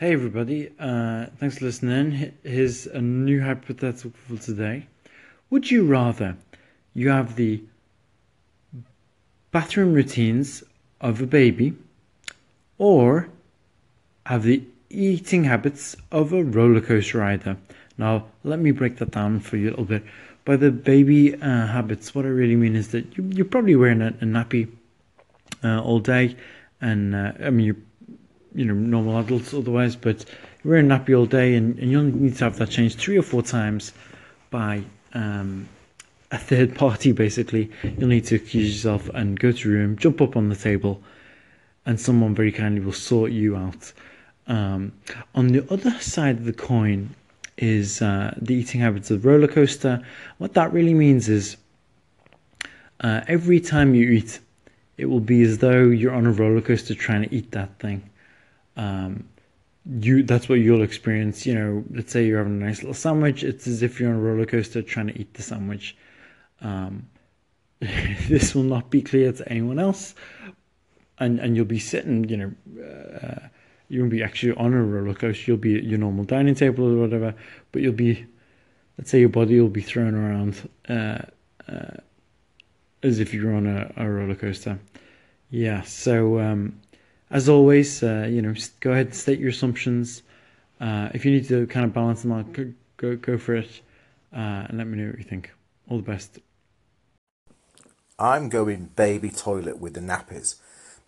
Hey everybody, uh, thanks for listening. Here's a new hypothetical for today. Would you rather you have the bathroom routines of a baby or have the eating habits of a roller coaster rider? Now, let me break that down for you a little bit. By the baby uh, habits, what I really mean is that you, you're probably wearing a, a nappy uh, all day, and uh, I mean, you're you know normal adults otherwise, but a nappy all day, and, and you'll need to have that changed three or four times by um, a third party. Basically, you'll need to excuse yourself and go to your room, jump up on the table, and someone very kindly will sort you out. Um, on the other side of the coin is uh, the eating habits of roller coaster. What that really means is uh, every time you eat, it will be as though you're on a roller coaster trying to eat that thing um, you that's what you'll experience. You know, let's say you're having a nice little sandwich. It's as if you're on a roller coaster trying to eat the sandwich. Um, this will not be clear to anyone else, and and you'll be sitting. You know, uh, you won't be actually on a roller coaster. You'll be at your normal dining table or whatever, but you'll be. Let's say your body will be thrown around uh, uh, as if you're on a, a roller coaster. Yeah, so um, as always, uh, you know, go ahead and state your assumptions. Uh, if you need to kind of balance them out, go go, go for it, uh, and let me know what you think. All the best. I'm going baby toilet with the nappies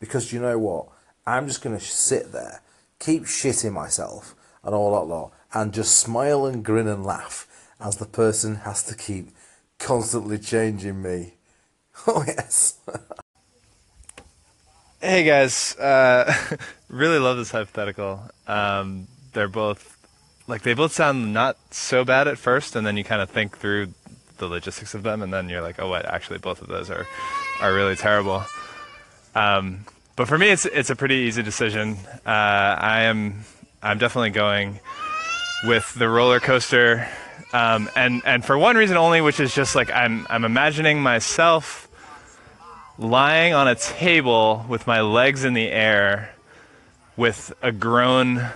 because you know what? I'm just going to sit there, keep shitting myself and all that lot, and just smile and grin and laugh as the person has to keep constantly changing me. Oh, yes. Hey guys, uh, really love this hypothetical. Um, they're both like they both sound not so bad at first, and then you kind of think through the logistics of them, and then you're like, oh, what? Actually, both of those are are really terrible. Um, but for me, it's it's a pretty easy decision. Uh, I am I'm definitely going with the roller coaster, um, and and for one reason only, which is just like I'm I'm imagining myself lying on a table with my legs in the air with a grown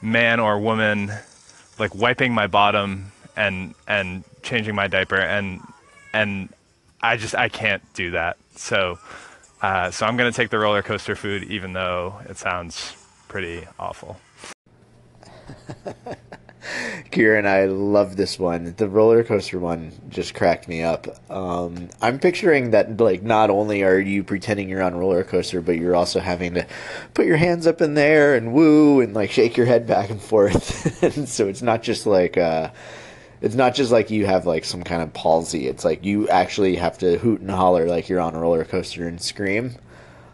man or woman like wiping my bottom and and changing my diaper and and I just I can't do that. So uh, so I'm gonna take the roller coaster food even though it sounds pretty awful. Kieran, I love this one. The roller coaster one just cracked me up. Um, I'm picturing that like not only are you pretending you're on a roller coaster, but you're also having to put your hands up in there and woo and like shake your head back and forth. and so it's not just like uh, it's not just like you have like some kind of palsy. It's like you actually have to hoot and holler like you're on a roller coaster and scream.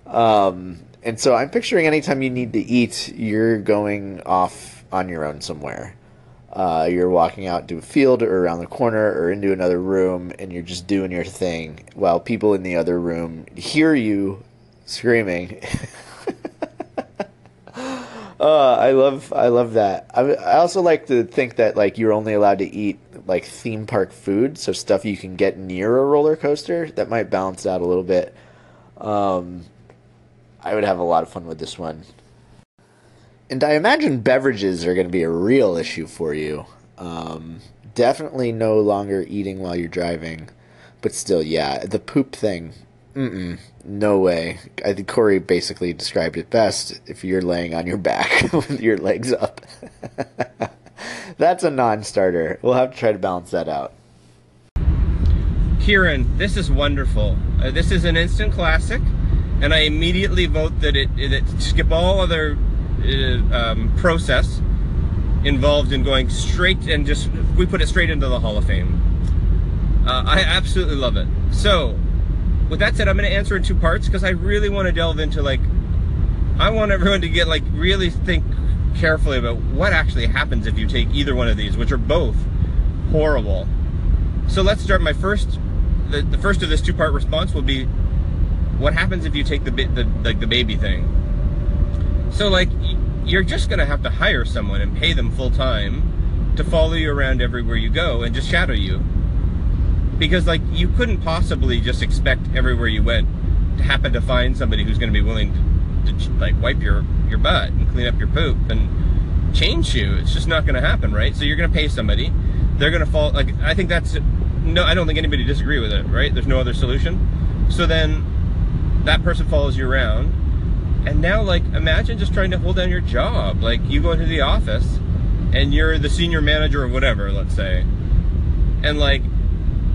Um, and so I'm picturing anytime you need to eat, you're going off on your own somewhere uh, you're walking out to a field or around the corner or into another room and you're just doing your thing while people in the other room hear you screaming. uh, I love I love that. I, I also like to think that like you're only allowed to eat like theme park food, so stuff you can get near a roller coaster that might balance out a little bit. Um, I would have a lot of fun with this one and I imagine beverages are going to be a real issue for you. Um, definitely no longer eating while you're driving, but still, yeah, the poop thing. Mm-mm, no way. I think Corey basically described it best. If you're laying on your back with your legs up, that's a non-starter. We'll have to try to balance that out. Kieran, this is wonderful. Uh, this is an instant classic, and I immediately vote that it, it skip all other um, process involved in going straight and just we put it straight into the Hall of Fame. Uh, I absolutely love it. So, with that said, I'm going to answer in two parts because I really want to delve into like I want everyone to get like really think carefully about what actually happens if you take either one of these, which are both horrible. So let's start. My first, the, the first of this two-part response will be, what happens if you take the the like the baby thing? So like you're just gonna have to hire someone and pay them full time to follow you around everywhere you go and just shadow you. Because like you couldn't possibly just expect everywhere you went to happen to find somebody who's gonna be willing to, to like wipe your your butt and clean up your poop and change you. It's just not to happen, right? So you're to pay somebody. They're to fall. Like I think that's no. I don't think anybody disagree with it, right? There's no other solution. So then that person follows you around, and now like imagine just trying to hold down your job. Like you go into the office, and you're the senior manager of whatever, let's say, and like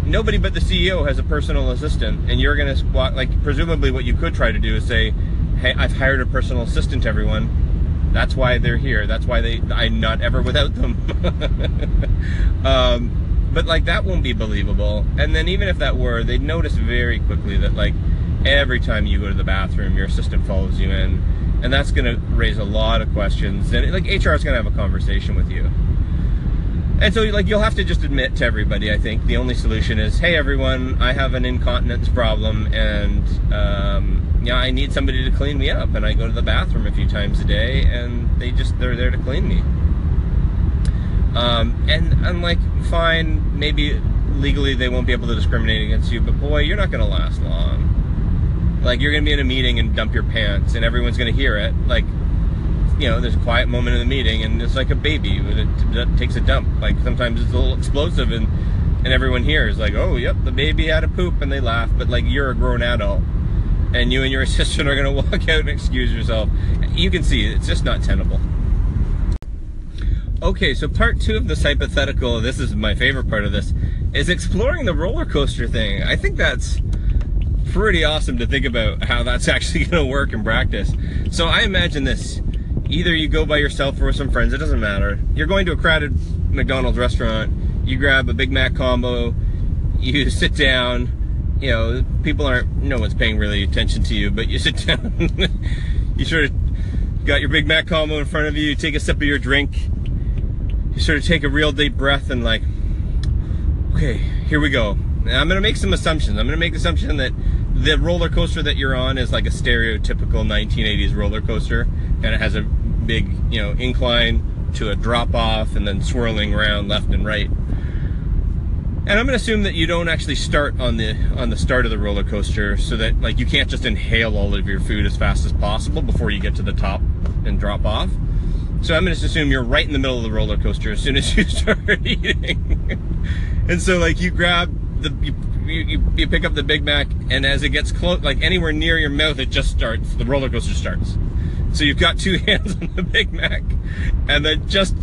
nobody but the CEO has a personal assistant, and you're gonna squat like presumably what you could try to do is say, "Hey, I've hired a personal assistant to everyone. That's why they're here. That's why they I'm not ever without them." um, but like that won't be believable. And then even if that were, they'd notice very quickly that like every time you go to the bathroom, your assistant follows you in, and that's gonna raise a lot of questions. And like HR is gonna have a conversation with you. And so, like, you'll have to just admit to everybody, I think, the only solution is, hey, everyone, I have an incontinence problem, and, um, yeah, I need somebody to clean me up. And I go to the bathroom a few times a day, and they just, they're there to clean me. Um, and I'm like, fine, maybe legally they won't be able to discriminate against you, but boy, you're not going to last long. Like, you're to be in a meeting and dump your pants, and everyone's to hear it. Like, you know, there's a quiet moment in the meeting, and it's like a baby that takes a dump. Like sometimes it's a little explosive, and and everyone hears like, oh, yep, the baby had a poop, and they laugh. But like you're a grown adult, and you and your assistant are gonna walk out and excuse yourself. You can see it's just not tenable. Okay, so part two of this hypothetical, this is my favorite part of this, is exploring the roller coaster thing. I think that's pretty awesome to think about how that's actually going to work in practice. So I imagine this either you go by yourself or with some friends, it doesn't matter. You're going to a crowded McDonald's restaurant, you grab a Big Mac combo, you sit down, you know, people aren't, no one's paying really attention to you, but you sit down, you sort of got your Big Mac combo in front of you, you take a sip of your drink, you sort of take a real deep breath and like, okay, here we go. I'm gonna make some assumptions. I'm gonna make the assumption that the roller coaster that you're on is like a stereotypical 1980s roller coaster and it has a big, you know, incline to a drop off and then swirling around left and right. And I'm going to assume that you don't actually start on the on the start of the roller coaster so that like you can't just inhale all of your food as fast as possible before you get to the top and drop off. So I'm going to assume you're right in the middle of the roller coaster as soon as you start eating. and so like you grab the you, you, you pick up the Big Mac and as it gets close like anywhere near your mouth it just starts the roller coaster starts. So you've got two hands on the Big Mac, and then just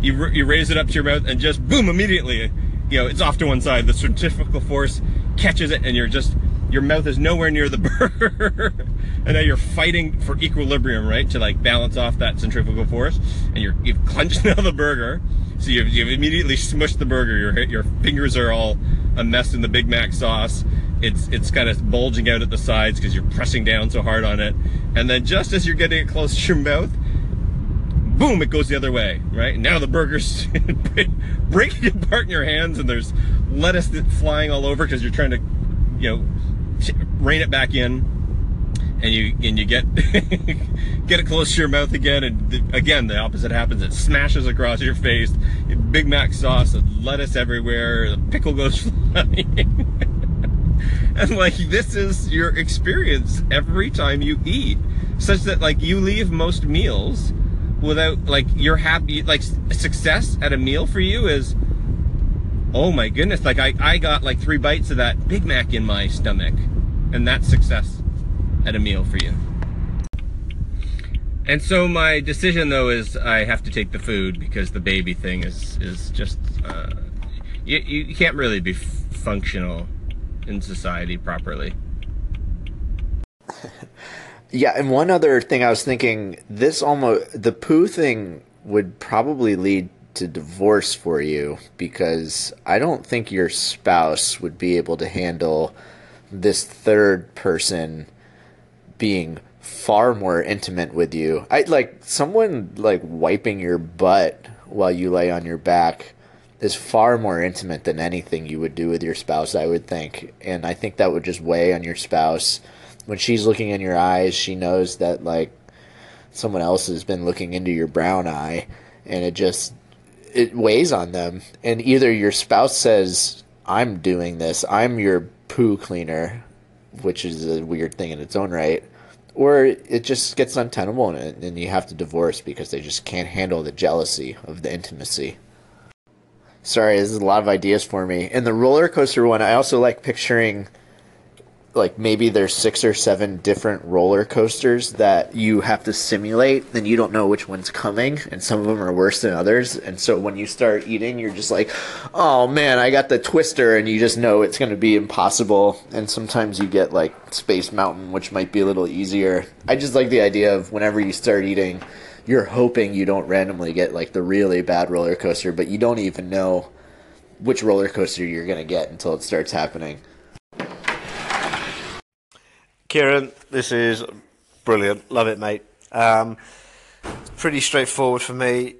you you raise it up to your mouth, and just boom, immediately, you know, it's off to one side. The centrifugal force catches it, and you're just your mouth is nowhere near the burger, and now you're fighting for equilibrium, right, to like balance off that centrifugal force, and you're you've clenched now the burger, so you've, you've immediately smushed the burger. Your your fingers are all a mess in the Big Mac sauce. It's it's kind of bulging out at the sides because you're pressing down so hard on it, and then just as you're getting it close to your mouth, boom, it goes the other way, right? Now the burger's breaking apart in your hands, and there's lettuce flying all over because you're trying to, you know, rein it back in, and you and you get get it close to your mouth again, and again the opposite happens. It smashes across your face. Big Mac sauce, lettuce everywhere. The pickle goes. and like this is your experience every time you eat such that like you leave most meals without like you're happy like success at a meal for you is oh my goodness like I, I got like three bites of that big mac in my stomach and that's success at a meal for you. And so my decision though is i have to take the food because the baby thing is is just uh, you, you can't really be functional in society properly. yeah, and one other thing I was thinking, this almost the poo thing would probably lead to divorce for you because I don't think your spouse would be able to handle this third person being far more intimate with you. I like someone like wiping your butt while you lay on your back is far more intimate than anything you would do with your spouse, I would think. And I think that would just weigh on your spouse. When she's looking in your eyes, she knows that like someone else has been looking into your brown eye and it just it weighs on them. And either your spouse says, "I'm doing this. I'm your poo cleaner," which is a weird thing in its own right, or it just gets untenable and, you have to divorce because they just can't handle the jealousy of the intimacy. Sorry, this is a lot of ideas for me. And the roller coaster one, I also like picturing like maybe there's six or seven different roller coasters that you have to simulate and you don't know which one's coming and some of them are worse than others. And so when you start eating you're just like oh man i got the twister and you just know it's going to be impossible. And sometimes you get like space mountain which might be a little easier. I just like the idea of whenever you start eating you're hoping you don't randomly get like the really bad roller coaster but you don't even know which roller coaster you're going to get until it starts happening Kieran, this is brilliant. Love it, mate. Um, pretty straightforward for me.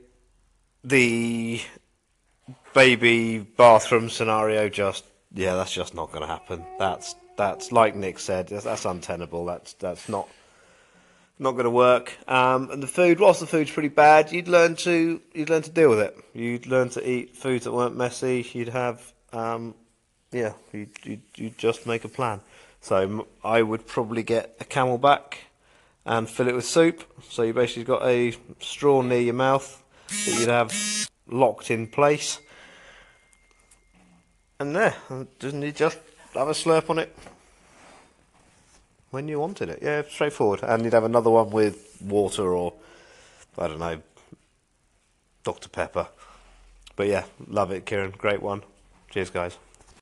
The baby bathroom scenario, just yeah, that's just not going to happen. That's that's like Nick said, that's, that's untenable. That's that's not not going to work. Um, and the food, whilst the food's pretty bad, you'd learn to you'd learn to deal with it. You'd learn to eat foods that weren't messy. You'd have um, yeah, you you you just make a plan. So I would probably get a CamelBak and fill it with soup. So you basically got a straw near your mouth that you'd have locked in place. And there, doesn't you just have a slurp on it when you wanted it? Yeah, straightforward. And you'd have another one with water or, I don't know, Dr. Pepper. But yeah, love it, Kieran. Great one. Cheers, guys.